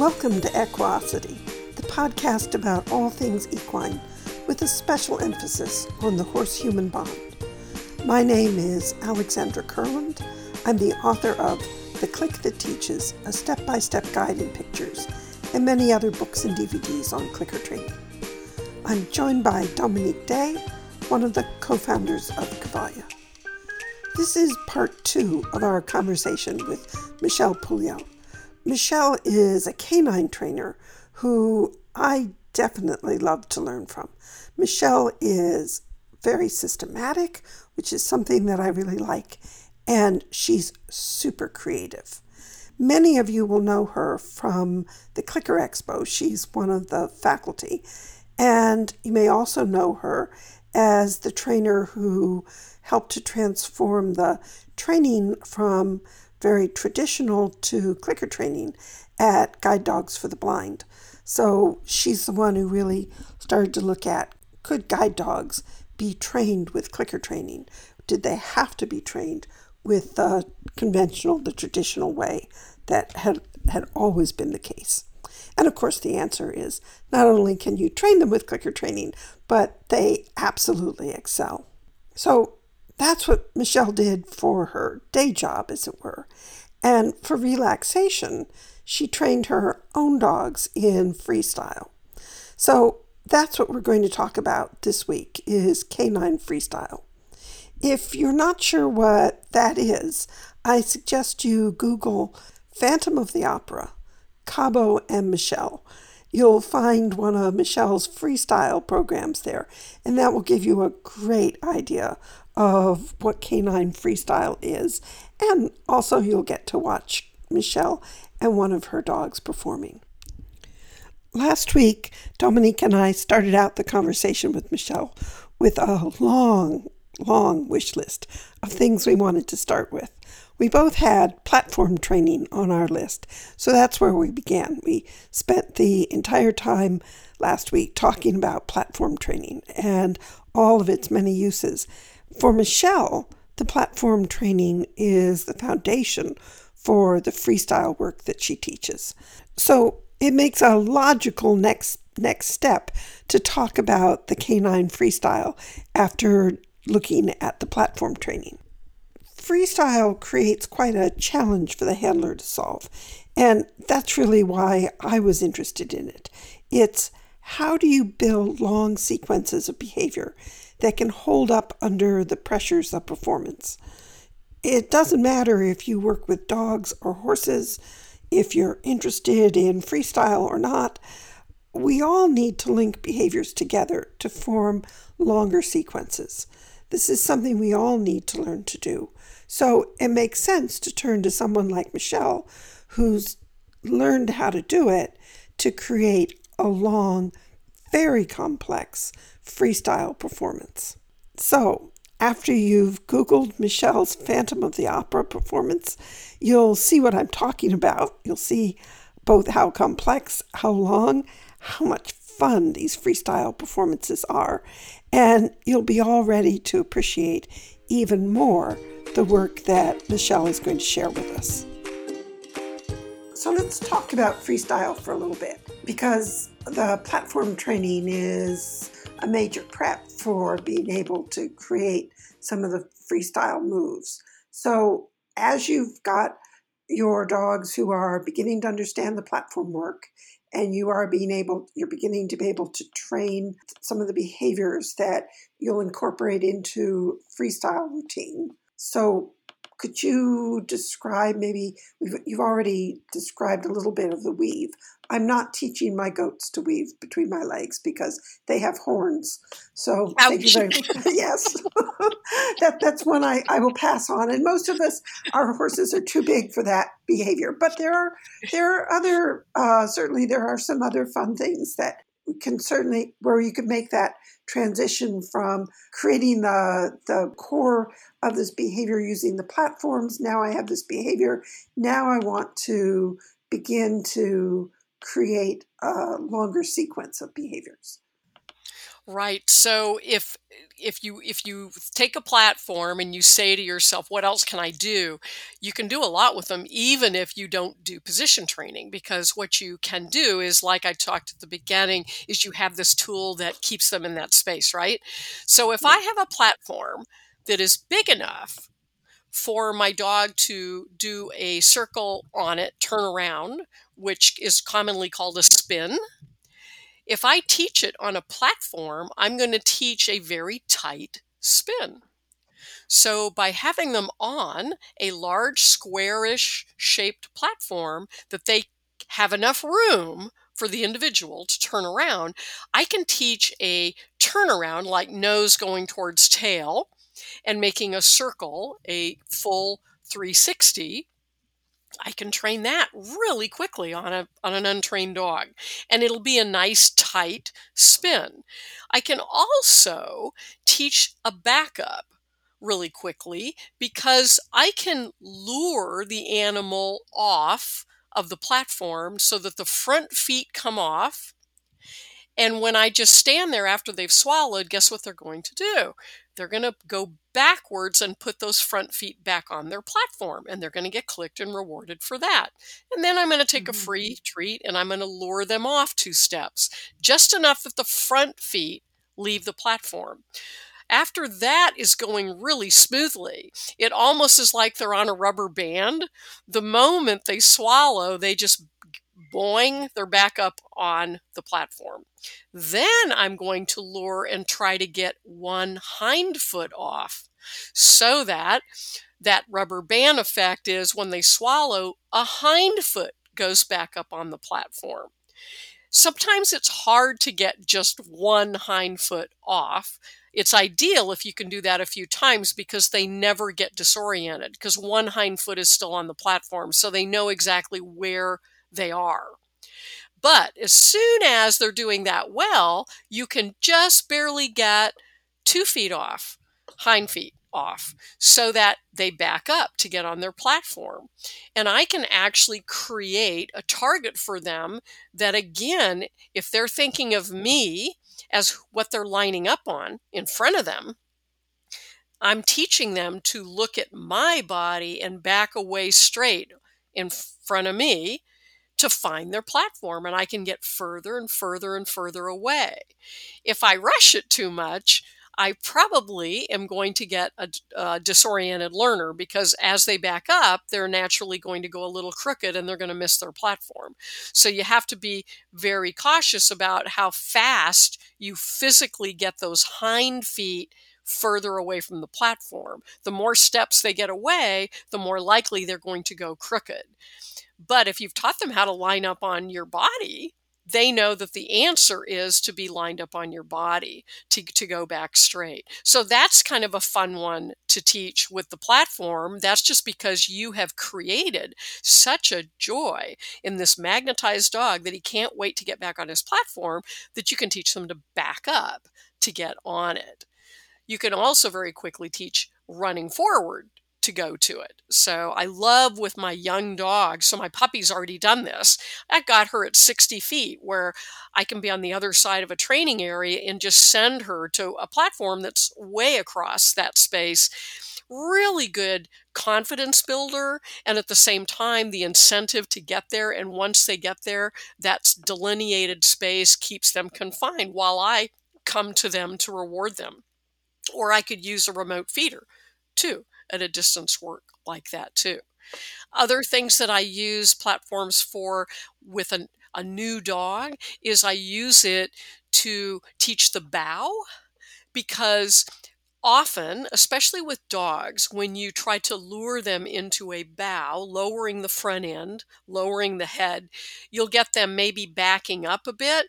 Welcome to Equosity, the podcast about all things equine, with a special emphasis on the horse human bond. My name is Alexandra Kurland. I'm the author of The Click That Teaches, a step by step guide in pictures, and many other books and DVDs on clicker training. I'm joined by Dominique Day, one of the co founders of Cavalia. This is part two of our conversation with Michelle Pouliot. Michelle is a canine trainer who I definitely love to learn from. Michelle is very systematic, which is something that I really like, and she's super creative. Many of you will know her from the Clicker Expo. She's one of the faculty. And you may also know her as the trainer who helped to transform the training from very traditional to clicker training at Guide Dogs for the Blind. So she's the one who really started to look at could guide dogs be trained with clicker training? Did they have to be trained with the conventional, the traditional way that had, had always been the case? And of course, the answer is not only can you train them with clicker training, but they absolutely excel. So that's what Michelle did for her day job, as it were. And for relaxation, she trained her own dogs in freestyle. So that's what we're going to talk about this week is canine freestyle. If you're not sure what that is, I suggest you Google Phantom of the Opera, Cabo and Michelle you'll find one of Michelle's freestyle programs there, and that will give you a great idea of what canine freestyle is. And also, you'll get to watch Michelle and one of her dogs performing. Last week, Dominique and I started out the conversation with Michelle with a long, long wish list of things we wanted to start with. We both had platform training on our list, so that's where we began. We spent the entire time last week talking about platform training and all of its many uses. For Michelle, the platform training is the foundation for the freestyle work that she teaches. So it makes a logical next next step to talk about the canine freestyle after looking at the platform training freestyle creates quite a challenge for the handler to solve. And that's really why I was interested in it. It's how do you build long sequences of behavior that can hold up under the pressures of performance? It doesn't matter if you work with dogs or horses, if you're interested in freestyle or not. We all need to link behaviors together to form longer sequences. This is something we all need to learn to do. So it makes sense to turn to someone like Michelle, who's learned how to do it, to create a long, very complex freestyle performance. So, after you've Googled Michelle's Phantom of the Opera performance, you'll see what I'm talking about. You'll see both how complex, how long, how much fun these freestyle performances are, and you'll be all ready to appreciate even more the work that Michelle is going to share with us. So let's talk about freestyle for a little bit because the platform training is a major prep for being able to create some of the freestyle moves. So as you've got your dogs who are beginning to understand the platform work and you are being able you're beginning to be able to train some of the behaviors that you'll incorporate into freestyle routine so, could you describe maybe you've already described a little bit of the weave. I'm not teaching my goats to weave between my legs because they have horns. So Ouch. thank you very much. yes, that that's one I, I will pass on. And most of us, our horses are too big for that behavior. But there are there are other uh, certainly there are some other fun things that can certainly where you could make that transition from creating the the core of this behavior using the platforms. Now I have this behavior. Now I want to begin to create a longer sequence of behaviors. Right. So if if you if you take a platform and you say to yourself, what else can I do? You can do a lot with them even if you don't do position training because what you can do is like I talked at the beginning is you have this tool that keeps them in that space, right? So if I have a platform that is big enough for my dog to do a circle on it, turn around, which is commonly called a spin, if I teach it on a platform, I'm going to teach a very tight spin. So by having them on a large squarish shaped platform that they have enough room for the individual to turn around, I can teach a turnaround like nose going towards tail and making a circle a full 360 I can train that really quickly on a on an untrained dog and it'll be a nice tight spin. I can also teach a backup really quickly because I can lure the animal off of the platform so that the front feet come off and when I just stand there after they've swallowed, guess what they're going to do? They're going to go backwards and put those front feet back on their platform, and they're going to get clicked and rewarded for that. And then I'm going to take mm-hmm. a free treat and I'm going to lure them off two steps, just enough that the front feet leave the platform. After that is going really smoothly, it almost is like they're on a rubber band. The moment they swallow, they just boing, they're back up on the platform. Then I'm going to lure and try to get one hind foot off so that that rubber band effect is when they swallow, a hind foot goes back up on the platform. Sometimes it's hard to get just one hind foot off. It's ideal if you can do that a few times because they never get disoriented because one hind foot is still on the platform. So they know exactly where they are. But as soon as they're doing that well, you can just barely get two feet off, hind feet off, so that they back up to get on their platform. And I can actually create a target for them that, again, if they're thinking of me as what they're lining up on in front of them, I'm teaching them to look at my body and back away straight in front of me to find their platform and I can get further and further and further away. If I rush it too much, I probably am going to get a, a, disoriented learner because as they back up, they're naturally going to go a little crooked and they're going to miss their platform. So you have to be very cautious about how fast you physically get those hind feet further away from the platform. The more steps they get away, the more likely they're going to go crooked. But if you've taught them how to line up on your body, they know that the answer is to be lined up on your body to, to go back straight. So that's kind of a fun one to teach with the platform. That's just because you have created such a joy in this magnetized dog that he can't wait to get back on his platform that you can teach them to back up to get on it. You can also very quickly teach running forward to go to it. So I love with my young dog. So my puppy's already done this. I got her at 60 feet where I can be on the other side of a training area and just send her to a platform that's way across that space. Really good confidence builder. And at the same time, the incentive to get there. And once they get there, that delineated space keeps them confined while I come to them to reward them. Or I could use a remote feeder too at a distance work like that too. Other things that I use platforms for with a, a new dog is I use it to teach the bow because often, especially with dogs, when you try to lure them into a bow, lowering the front end, lowering the head, you'll get them maybe backing up a bit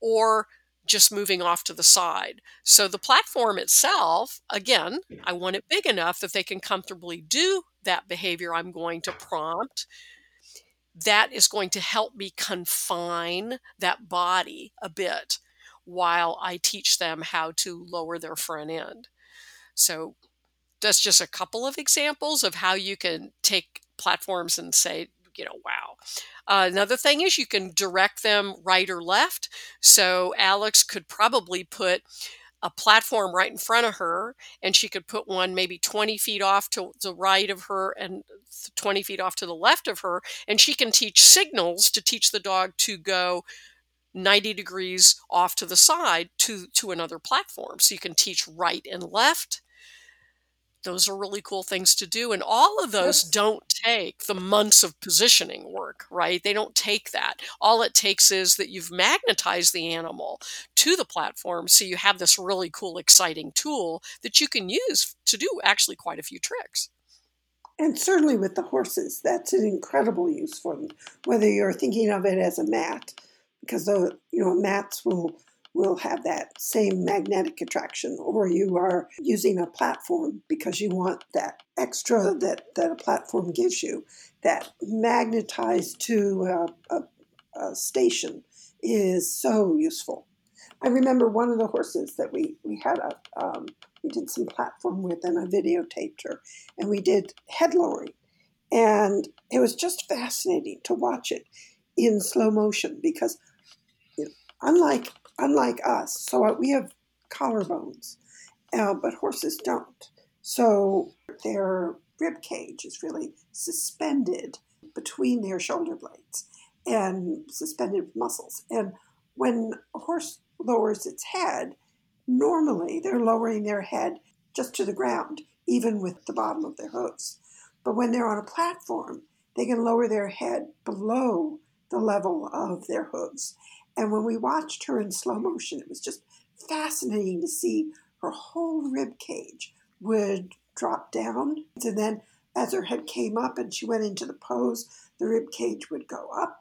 or just moving off to the side. So the platform itself, again, I want it big enough that they can comfortably do that behavior I'm going to prompt. That is going to help me confine that body a bit while I teach them how to lower their front end. So that's just a couple of examples of how you can take platforms and say, you know, wow. Uh, another thing is you can direct them right or left. So Alex could probably put a platform right in front of her, and she could put one maybe 20 feet off to the right of her and 20 feet off to the left of her. And she can teach signals to teach the dog to go 90 degrees off to the side to, to another platform. So you can teach right and left those are really cool things to do and all of those don't take the months of positioning work right? They don't take that. All it takes is that you've magnetized the animal to the platform so you have this really cool exciting tool that you can use to do actually quite a few tricks. And certainly with the horses that's an incredible use for them whether you're thinking of it as a mat because the you know mats will will have that same magnetic attraction, or you are using a platform because you want that extra that, that a platform gives you, that magnetized to a, a, a station is so useful. I remember one of the horses that we, we had a um, we did some platform with and I videotaped her and we did head lowering and it was just fascinating to watch it in slow motion because you know, unlike unlike us. So uh, we have collarbones, uh, but horses don't. So their rib cage is really suspended between their shoulder blades and suspended muscles. And when a horse lowers its head, normally they're lowering their head just to the ground, even with the bottom of their hooves. But when they're on a platform, they can lower their head below the level of their hooves. And when we watched her in slow motion, it was just fascinating to see her whole rib cage would drop down. And then as her head came up and she went into the pose, the rib cage would go up.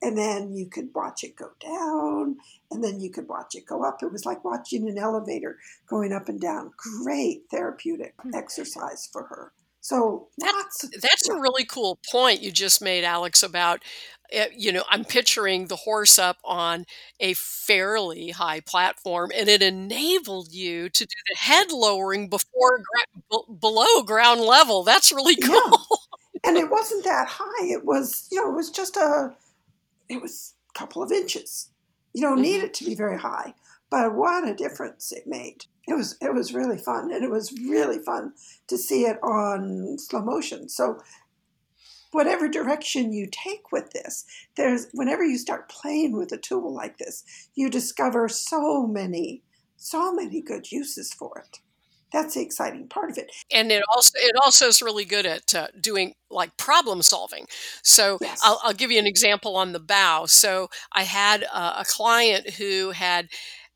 And then you could watch it go down, and then you could watch it go up. It was like watching an elevator going up and down. Great therapeutic hmm. exercise for her. So that's that's a really cool point you just made, Alex. About eh, you know, I'm picturing the horse up on a fairly high platform, and it enabled you to do the head lowering before gra- below ground level. That's really cool. Yeah. and it wasn't that high. It was you know, it was just a, it was a couple of inches. You don't mm-hmm. need it to be very high, but what a difference it made it was it was really fun and it was really fun to see it on slow motion so whatever direction you take with this there's whenever you start playing with a tool like this you discover so many so many good uses for it. That's the exciting part of it. And it also it also is really good at uh, doing like problem solving. So yes. I'll, I'll, give you an example on the bow. So i had uh, a client who had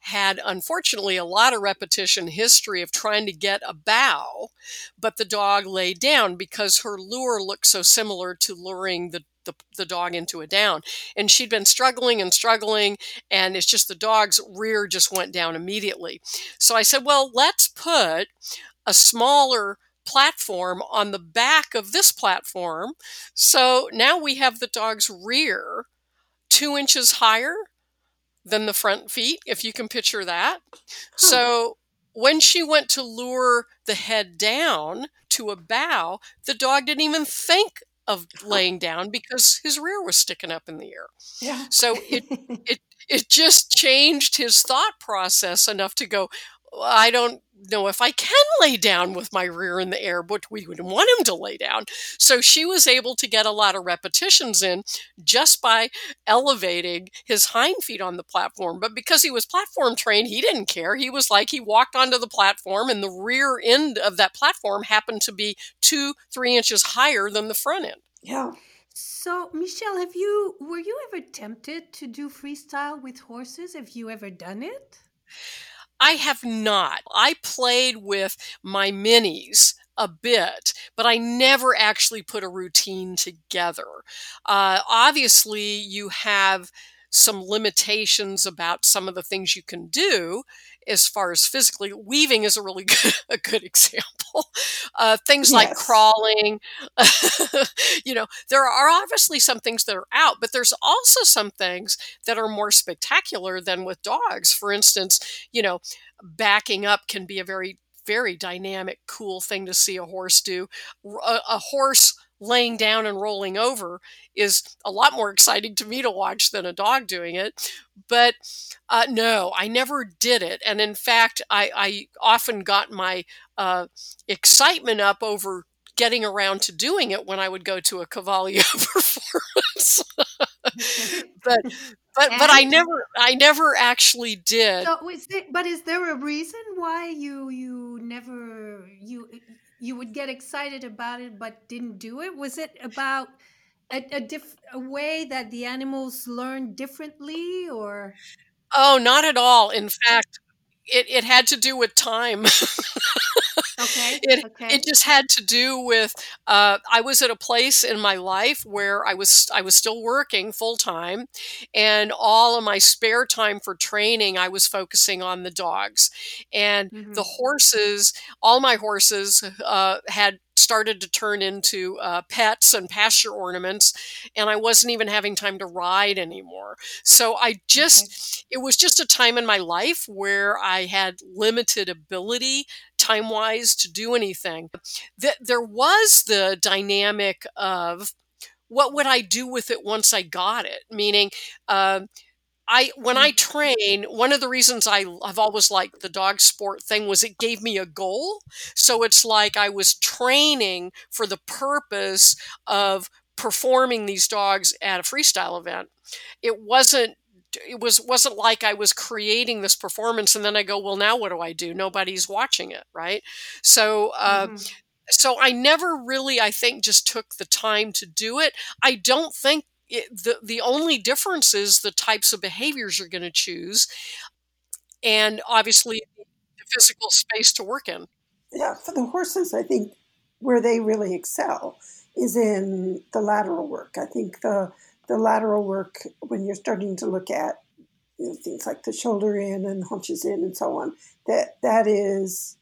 had unfortunately a lot of repetition history of trying to get a bow, but the dog laid down because her lure looked so similar to luring the the, the, dog into a down. And she'd been struggling and struggling, and it's just the dog's rear just went down immediately. So I said, Well, let's put a smaller platform on the back of this platform. So now we have the dog's rear two inches higher than the front feet, if you can picture that. Huh. So when she went to lure the head down to a bow, the dog didn't even think of laying down because his rear was sticking up in the air. Yeah. So it it it just changed his thought process enough to go, I don't know if I can lay down with my rear in the air, but we wouldn't want him to lay down. So she was able to get a lot of repetitions in just by elevating his hind feet on the platform. But because he was platform trained, he didn't care. He was like, he walked onto the platform, and the rear end of that platform happened to be two, three inches higher than the front end. Yeah. So, Michelle, have you were you ever tempted to do freestyle with horses? Have you ever done it? I have not. I played with my minis a bit, but I never actually put a routine together. Uh, obviously, you have some limitations about some of the things you can do as far as physically weaving is a really good a good example uh, things yes. like crawling you know there are obviously some things that are out but there's also some things that are more spectacular than with dogs for instance you know backing up can be a very very dynamic cool thing to see a horse do a, a horse laying down and rolling over is a lot more exciting to me to watch than a dog doing it. But uh, no, I never did it. And in fact, I, I often got my uh, excitement up over getting around to doing it when I would go to a Cavalia performance. but but and but I never I never actually did. So is there, but is there a reason why you you never you you would get excited about it but didn't do it? Was it about a, a, diff, a way that the animals learn differently or? Oh, not at all. In fact, it, it had to do with time. Okay. it okay. it just had to do with uh, I was at a place in my life where I was I was still working full time, and all of my spare time for training I was focusing on the dogs, and mm-hmm. the horses. All my horses uh, had started to turn into uh, pets and pasture ornaments and i wasn't even having time to ride anymore so i just okay. it was just a time in my life where i had limited ability time wise to do anything. That there was the dynamic of what would I do with it once I got it? Meaning, uh, I when I train, one of the reasons I have always liked the dog sport thing was it gave me a goal. So it's like I was training for the purpose of performing these dogs at a freestyle event. It wasn't it was wasn't like I was creating this performance and then I go, well, now what do I do? Nobody's watching it, right? So. Uh, mm-hmm. So I never really, I think, just took the time to do it. I don't think it, the the only difference is the types of behaviors you're going to choose, and obviously the physical space to work in. Yeah, for the horses, I think where they really excel is in the lateral work. I think the the lateral work when you're starting to look at you know, things like the shoulder in and haunches in and so on. That that is,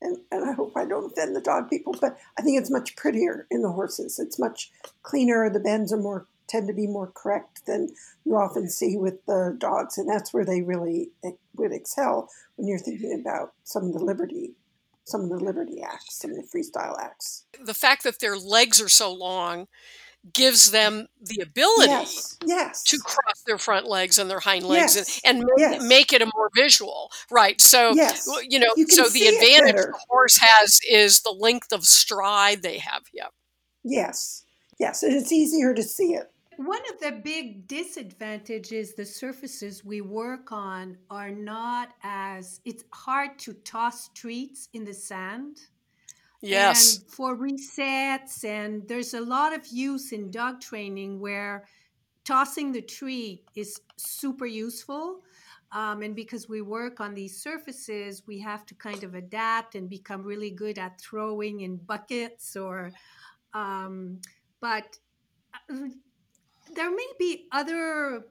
and, and I hope I don't offend the dog people, but I think it's much prettier in the horses. It's much cleaner. The bends are more tend to be more correct than you often see with the dogs, and that's where they really would excel when you're thinking about some of the liberty some of the liberty acts, of the freestyle acts. The fact that their legs are so long gives them the ability yes, yes. to cross their front legs and their hind legs yes, and, and yes. make it a more visual right? So you know you so the advantage the horse has is the length of stride they have yeah. Yes yes and it's easier to see it. One of the big disadvantages the surfaces we work on are not as it's hard to toss treats in the sand Yes. And for resets, and there's a lot of use in dog training where tossing the treat is super useful. Um, and because we work on these surfaces, we have to kind of adapt and become really good at throwing in buckets or, um, but uh, there may be other,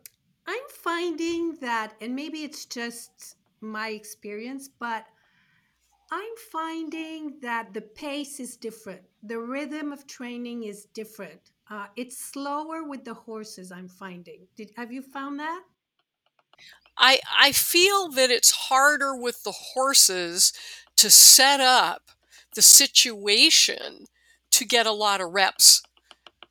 I'm finding that, and maybe it's just my experience, but I'm finding that the pace is different. The rhythm of training is different. Uh, it's slower with the horses. I'm finding. Did have you found that? I I feel that it's harder with the horses to set up the situation to get a lot of reps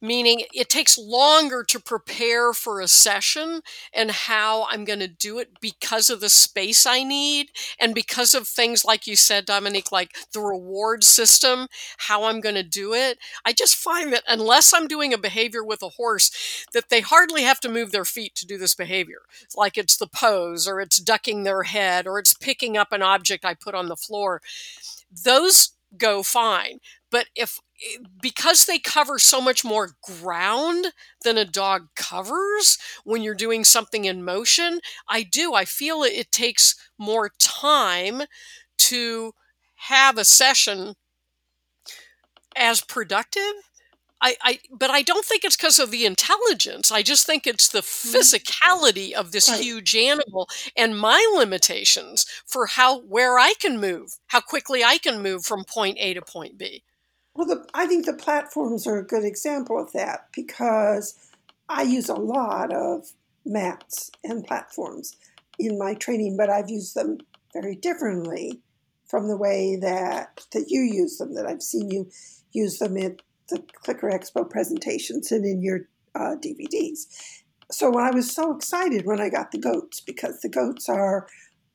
meaning it takes longer to prepare for a session and how I'm going to do it because of the space I need and because of things like you said, Dominique, like the reward system, how I'm going to do it. I just find that unless I'm doing a behavior with a horse, that they hardly have to move their feet to do this behavior. Like it's the pose or it's ducking their head or it's picking up an object I put on the floor. Those go fine. But if because they cover so much more ground than a dog covers when you're doing something in motion, I do. I feel it, it takes more time to have a session as productive. I, I but I don't think it's because of the intelligence. I just think it's the mm-hmm. physicality of this right. huge animal and my limitations for how where I can move, how quickly I can move from point A to point B. Well, the, I think the platforms are a good example of that because I use a lot of mats and platforms in my training, but I've used them very differently from the way that that you use them. That I've seen you use them at the Clicker Expo presentations and in your uh, DVDs. So I was so excited when I got the goats because the goats are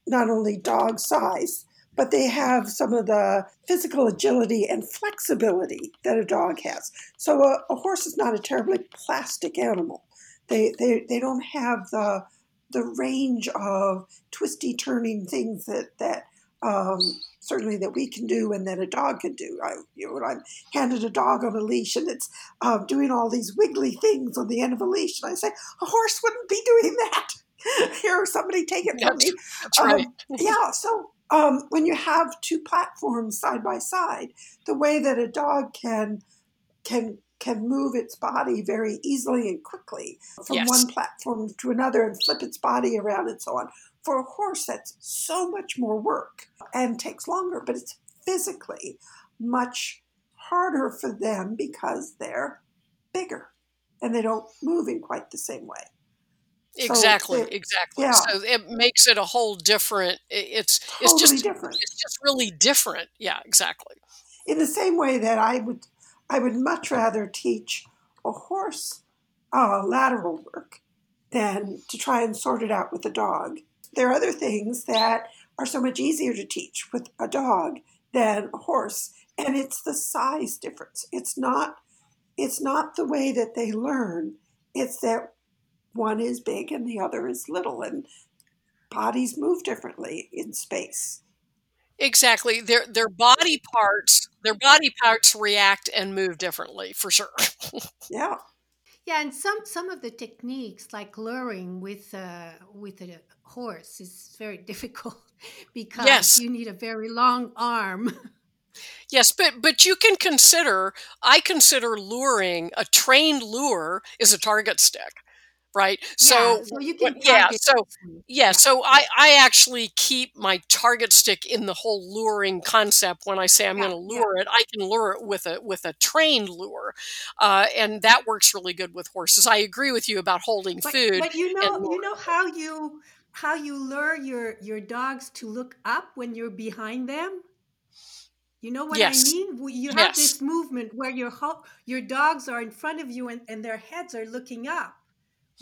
not only dog size, but they have some of the physical agility and flexibility that a dog has. So a, a horse is not a terribly plastic animal. They, they, they don't have the, the range of twisty turning things that, that um, certainly that we can do and that a dog can do. I, you know, when I'm handed a dog on a leash and it's um, doing all these wiggly things on the end of a leash, and I say, a horse wouldn't be doing that. Here, somebody take it from me. Um, yeah, so um, when you have two platforms side by side, the way that a dog can can can move its body very easily and quickly from Yes. one platform to another and flip its body around and so on. For a horse, that's so much more work and takes longer, but it's physically much harder for them because they're bigger and they don't move in quite the same way. So Exactly, it- exactly. yeah. So it makes it a whole different. It's it's Totally just different. it's just really different. Yeah, exactly. in the same way that I would I would much rather teach a horse uh, lateral work than to try and sort it out with a dog. There are other things that are so much easier to teach with a dog than a horse, and it's the size difference. It's not it's not the way that they learn. It's that one is big and the other is little, and bodies move differently in space. Exactly. Their their body parts their body parts react and move differently for sure. Yeah. Yeah, and some some of the techniques like luring with uh, with a horse is very difficult because Yes. you need a very long arm. Yes, but but you can consider I consider luring a trained lure is a target stick, right? yeah, So so you can yeah, so yeah, so I I actually keep my target stick in the whole luring concept when I say I'm Yeah, going to yeah. lure it. I can lure it with a with a trained lure, uh, and that works really good with horses. I agree with you about holding But food but you know you know how you how you lure your your dogs to look up when you're behind them. You know what I Yes, mean? You have yes. this movement where your ho- your dogs are in front of you and, and their heads are looking up.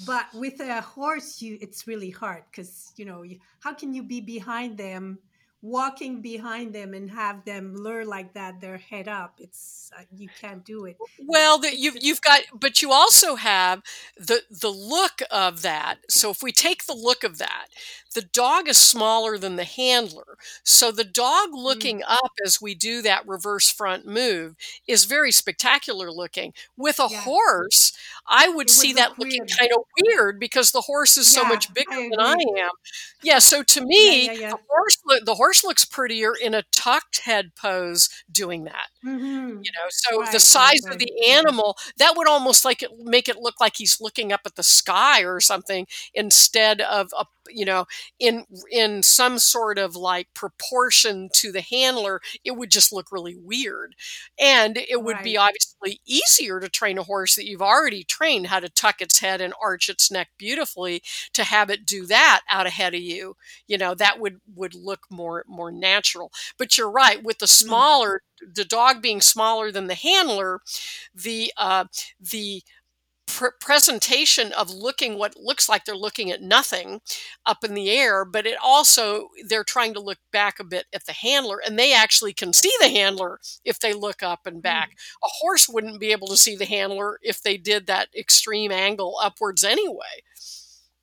But with a horse, you it's really hard because you know you, how can you be behind them, walking behind them, and have them lure like that, their head up? It's uh, you can't do it. Well, that you've you've got, but you also have the the look of that. So if we take the look of that, the dog is smaller than the handler. So the dog mm, looking up as we do that reverse front move is very spectacular looking. With a yeah. horse, I would see that look looking weird. kind of weird because the horse is so much bigger I than I am. Yeah, so to me, yeah, yeah. the horse the horse looks prettier in a tucked head pose doing that Mm-hmm. you know so the Right, right, size of the animal that would almost like it make it look like he's looking up at the sky or something instead of a you know in in some sort of like proportion to the handler it would just look really weird. And it would be obviously easier to train a horse that you've already trained how to tuck its head and arch its neck beautifully to have it do that out ahead of you. You know that would would look more more natural. But you're right with the Mm. smaller the dog being smaller than the handler the uh the pr- presentation of looking what looks like they're looking at nothing up in the air but it also they're trying to look back a bit at the handler and they actually can see the handler if they look up and Mm. back a horse wouldn't be able to see the handler if they did that extreme angle upwards anyway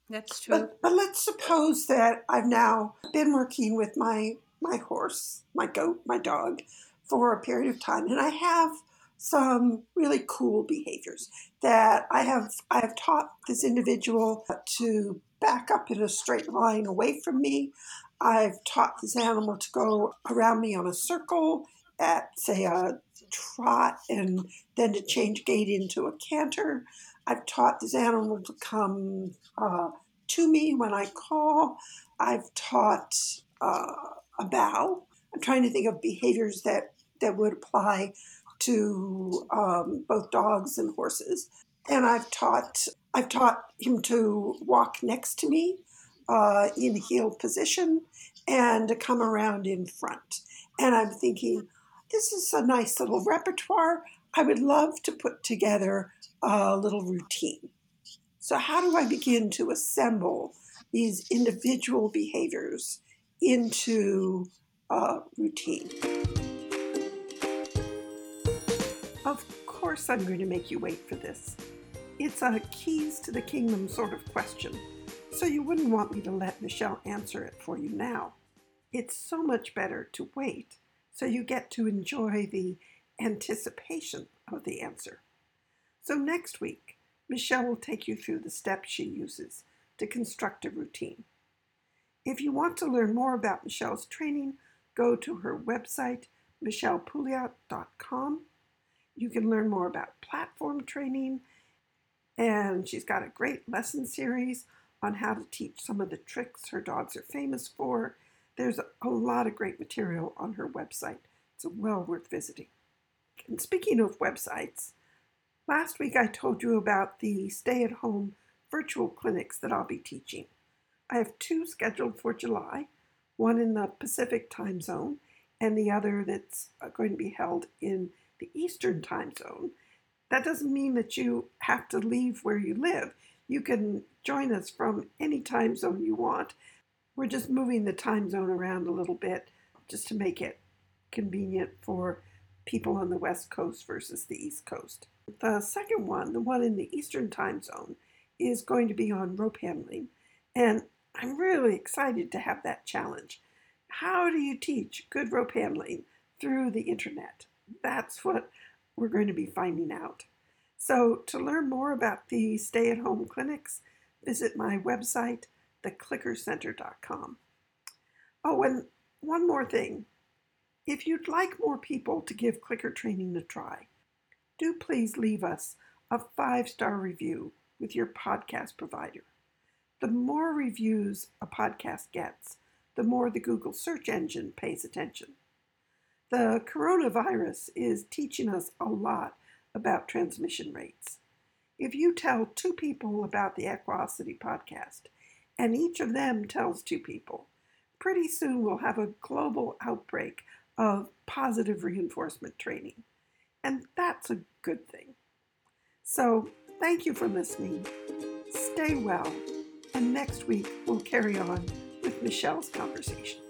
That's true. But but let's suppose that I've now been working with my my horse, my goat, my dog for a period of time, and I have some really cool behaviors that I have I have taught this individual to back up in a straight line away from me. I've taught this animal to go around me on a circle at say a trot and then to change gait into a canter. I've taught this animal to come uh, to me when I call. I've taught uh, a bow. I'm trying to think of behaviors that, that would apply to um, both dogs and horses. And I've taught I've taught him to walk next to me uh, in heel position and to come around in front. And I'm thinking, this is a nice little repertoire. I would love to put together a little routine. So, how do I begin to assemble these individual behaviors into a routine? Of course, I'm going to make you wait for this. It's a keys to the kingdom sort of question, so you wouldn't want me to let Michelle answer it for you now. It's so much better to wait so you get to enjoy the anticipation of the answer. So next week, Michelle will take you through the steps she uses to construct a routine. If you want to learn more about Michelle's training, go to her website, michellepouliot.com. You can learn more about platform training, and she's got a great lesson series on how to teach some of the tricks her dogs are famous for. There's a lot of great material on her website. It's well worth visiting. And speaking of websites, last week I told you about the stay at home virtual clinics that I'll be teaching. I have two scheduled for July, one in the Pacific time zone and the other that's going to be held in the Eastern time zone. That doesn't mean that you have to leave where you live. You can join us from any time zone you want. We're just moving the time zone around a little bit just to make it convenient for people on the West Coast versus the East Coast. The second one, the one in the Eastern time zone, is going to be on rope handling. And I'm really excited to have that challenge. How do you teach good rope handling through the internet? That's what we're going to be finding out. So, to learn more about the stay at home clinics, visit my website, theclickercenter.com. Oh, and one more thing. If you'd like more people to give clicker training a try, do please leave us a five star review with your podcast provider. The more reviews a podcast gets, the more the Google search engine pays attention. The coronavirus is teaching us a lot about transmission rates. If you tell two people about the Equosity podcast, and each of them tells two people, pretty soon we'll have a global outbreak of positive reinforcement training. And that's a good thing. So, thank you for listening. Stay well, and next week we'll carry on with Michelle's conversation.